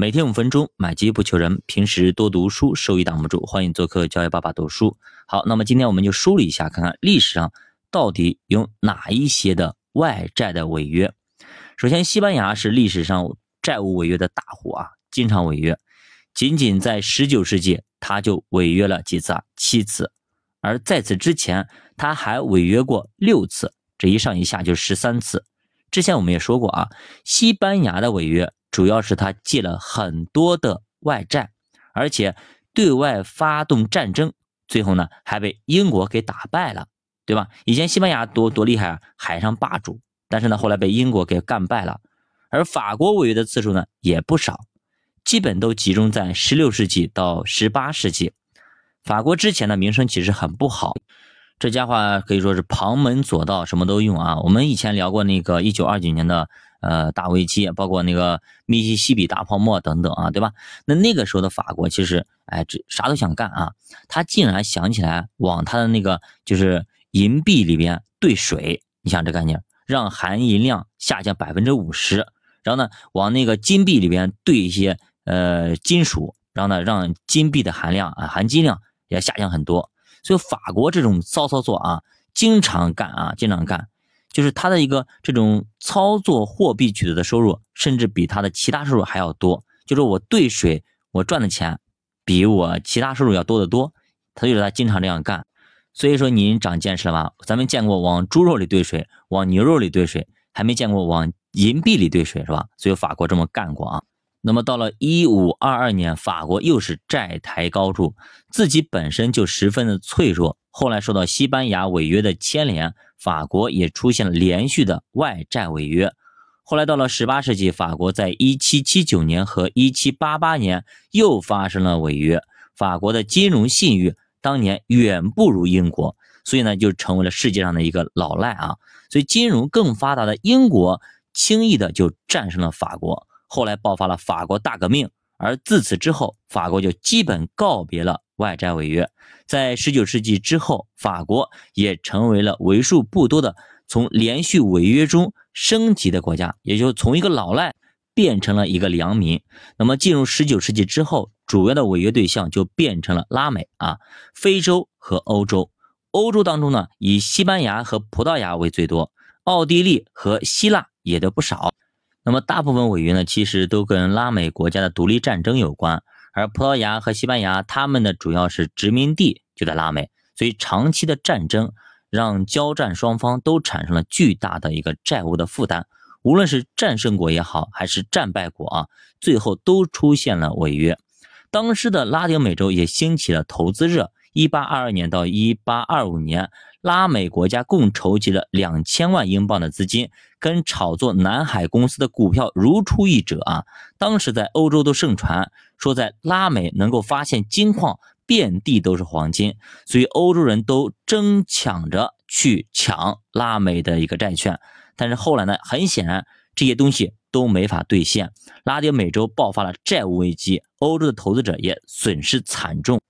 每天五分钟，买基不求人。平时多读书，收益挡不住。欢迎做客教育爸爸读书。好，那么今天我们就梳理一下，看看历史上到底有哪一些的外债的违约。首先，西班牙是历史上债务违约的大户啊，经常违约。仅仅在十九世纪，他就违约了几次啊？七次。而在此之前，他还违约过六次，这一上一下就十三次。之前我们也说过啊，西班牙的违约主要是他借了很多的外债，而且对外发动战争，最后呢还被英国给打败了，对吧？以前西班牙多多厉害啊，海上霸主，但是呢后来被英国给干败了。而法国违约的次数呢也不少，基本都集中在十六世纪到十八世纪。法国之前的名声其实很不好。这家伙可以说是旁门左道，什么都用啊！我们以前聊过那个一九二九年的呃大危机，包括那个密西西比大泡沫等等啊，对吧？那那个时候的法国其实哎，这啥都想干啊！他竟然想起来往他的那个就是银币里边兑水，你想这概念，让含银量下降百分之五十，然后呢，往那个金币里边兑一些呃金属，然后呢，让金币的含量啊含金量也下降很多。所以法国这种骚操作啊，经常干啊，经常干，就是他的一个这种操作货币取得的收入，甚至比他的其他收入还要多。就是我兑水，我赚的钱比我其他收入要多得多。他就是他经常这样干。所以说您长见识了吧？咱们见过往猪肉里兑水，往牛肉里兑水，还没见过往银币里兑水，是吧？所以法国这么干过啊。那么到了一五二二年，法国又是债台高筑，自己本身就十分的脆弱。后来受到西班牙违约的牵连，法国也出现了连续的外债违约。后来到了十八世纪，法国在一七七九年和一七八八年又发生了违约。法国的金融信誉当年远不如英国，所以呢就成为了世界上的一个老赖啊。所以金融更发达的英国轻易的就战胜了法国。后来爆发了法国大革命，而自此之后，法国就基本告别了外债违约。在十九世纪之后，法国也成为了为数不多的从连续违约中升级的国家，也就从一个老赖变成了一个良民。那么进入十九世纪之后，主要的违约对象就变成了拉美啊、非洲和欧洲。欧洲当中呢，以西班牙和葡萄牙为最多，奥地利和希腊也都不少。那么大部分违约呢，其实都跟拉美国家的独立战争有关，而葡萄牙和西班牙他们的主要是殖民地就在拉美，所以长期的战争让交战双方都产生了巨大的一个债务的负担，无论是战胜国也好，还是战败国啊，最后都出现了违约。当时的拉丁美洲也兴起了投资热，一八二二年到一八二五年。拉美国家共筹集了两千万英镑的资金，跟炒作南海公司的股票如出一辙啊！当时在欧洲都盛传说，在拉美能够发现金矿，遍地都是黄金，所以欧洲人都争抢着去抢拉美的一个债券。但是后来呢，很显然这些东西都没法兑现，拉丁美洲爆发了债务危机，欧洲的投资者也损失惨重。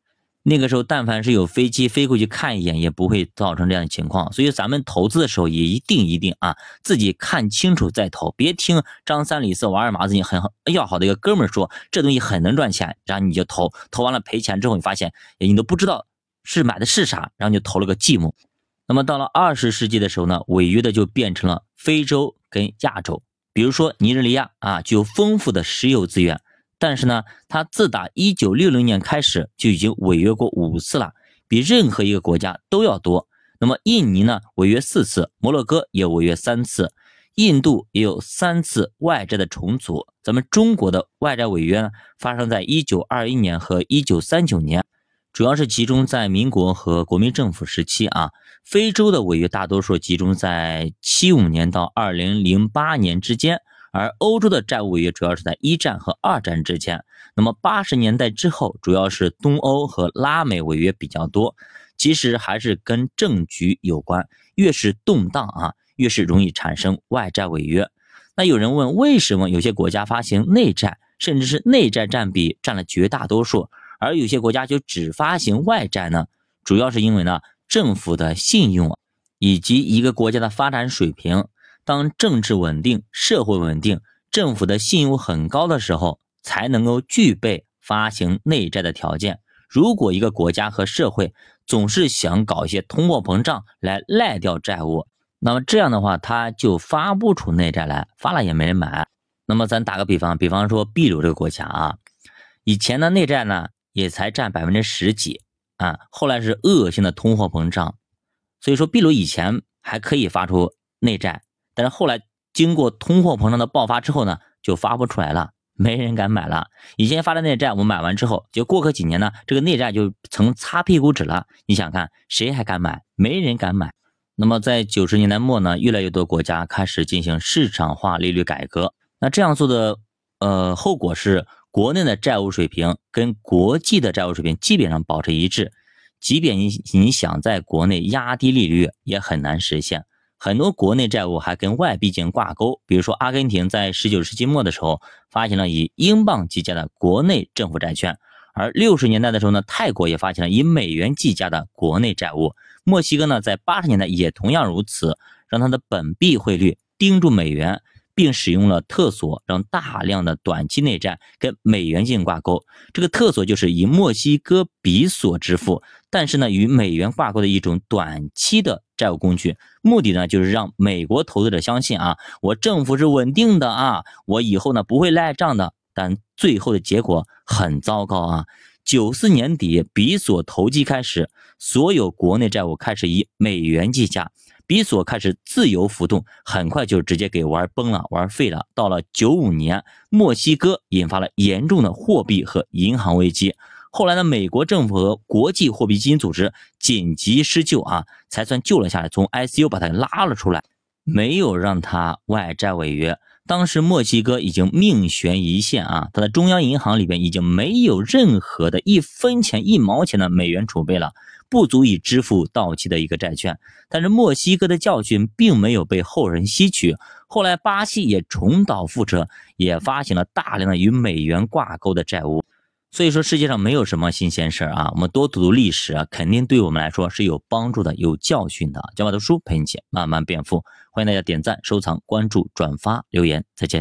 那个时候，但凡是有飞机飞过去看一眼，也不会造成这样的情况。所以咱们投资的时候也一定一定啊，自己看清楚再投，别听张三李四王二麻子你很要好的一个哥们说这东西很能赚钱，然后你就投，投完了赔钱之后，你发现你都不知道是买的是啥，然后就投了个寂寞。那么到了二十世纪的时候呢，违约的就变成了非洲跟亚洲，比如说尼日利亚啊，具有丰富的石油资源。但是呢，他自打一九六零年开始就已经违约过五次了，比任何一个国家都要多。那么印尼呢，违约四次；摩洛哥也违约三次；印度也有三次外债的重组。咱们中国的外债违约呢，发生在一九二一年和一九三九年，主要是集中在民国和国民政府时期啊。非洲的违约大多数集中在七五年到二零零八年之间。而欧洲的债务违约主要是在一战和二战之间。那么八十年代之后，主要是东欧和拉美违约比较多。其实还是跟政局有关，越是动荡啊，越是容易产生外债违约。那有人问，为什么有些国家发行内债，甚至是内债占比占了绝大多数，而有些国家就只发行外债呢？主要是因为呢，政府的信用以及一个国家的发展水平。当政治稳定、社会稳定、政府的信用很高的时候，才能够具备发行内债的条件。如果一个国家和社会总是想搞一些通货膨胀来赖掉债务，那么这样的话，他就发不出内债来，发了也没人买。那么咱打个比方，比方说秘鲁这个国家啊，以前的内债呢也才占百分之十几啊，后来是恶性的通货膨胀，所以说秘鲁以前还可以发出内债，但是后来经过通货膨胀的爆发之后呢，就发不出来了。没人敢买了。以前发的内债，我们买完之后，就过个几年呢，这个内债就成擦屁股纸了。你想看，谁还敢买？没人敢买。那么在九十年代末呢，越来越多国家开始进行市场化利率改革。那这样做的，呃，后果是国内的债务水平跟国际的债务水平基本上保持一致。即便你你想在国内压低利率，也很难实现。很多国内债务还跟外币进行挂钩，比如说阿根廷在十九世纪末的时候发行了以英镑计价的国内政府债券，而六十年代的时候呢，泰国也发行了以美元计价的国内债务，墨西哥呢在八十年代也同样如此，让它的本币汇率盯住美元。并使用了特索，让大量的短期内债跟美元进行挂钩。这个特索就是以墨西哥比索支付，但是呢与美元挂钩的一种短期的债务工具。目的呢就是让美国投资者相信啊，我政府是稳定的啊，我以后呢不会赖账的。但最后的结果很糟糕啊！九四年底比索投机开始，所有国内债务开始以美元计价。比索开始自由浮动，很快就直接给玩崩了，玩废了。到了九五年，墨西哥引发了严重的货币和银行危机。后来呢，美国政府和国际货币基金组织紧急施救啊，才算救了下来，从 ICU 把它拉了出来，没有让它外债违约。当时墨西哥已经命悬一线啊，它的中央银行里边已经没有任何的一分钱一毛钱的美元储备了。不足以支付到期的一个债券，但是墨西哥的教训并没有被后人吸取。后来巴西也重蹈覆辙，也发行了大量的与美元挂钩的债务。所以说世界上没有什么新鲜事儿啊，我们多读读历史啊，肯定对我们来说是有帮助的、有教训的。教马读书陪你一起慢慢变富，欢迎大家点赞、收藏、关注、转发、留言，再见。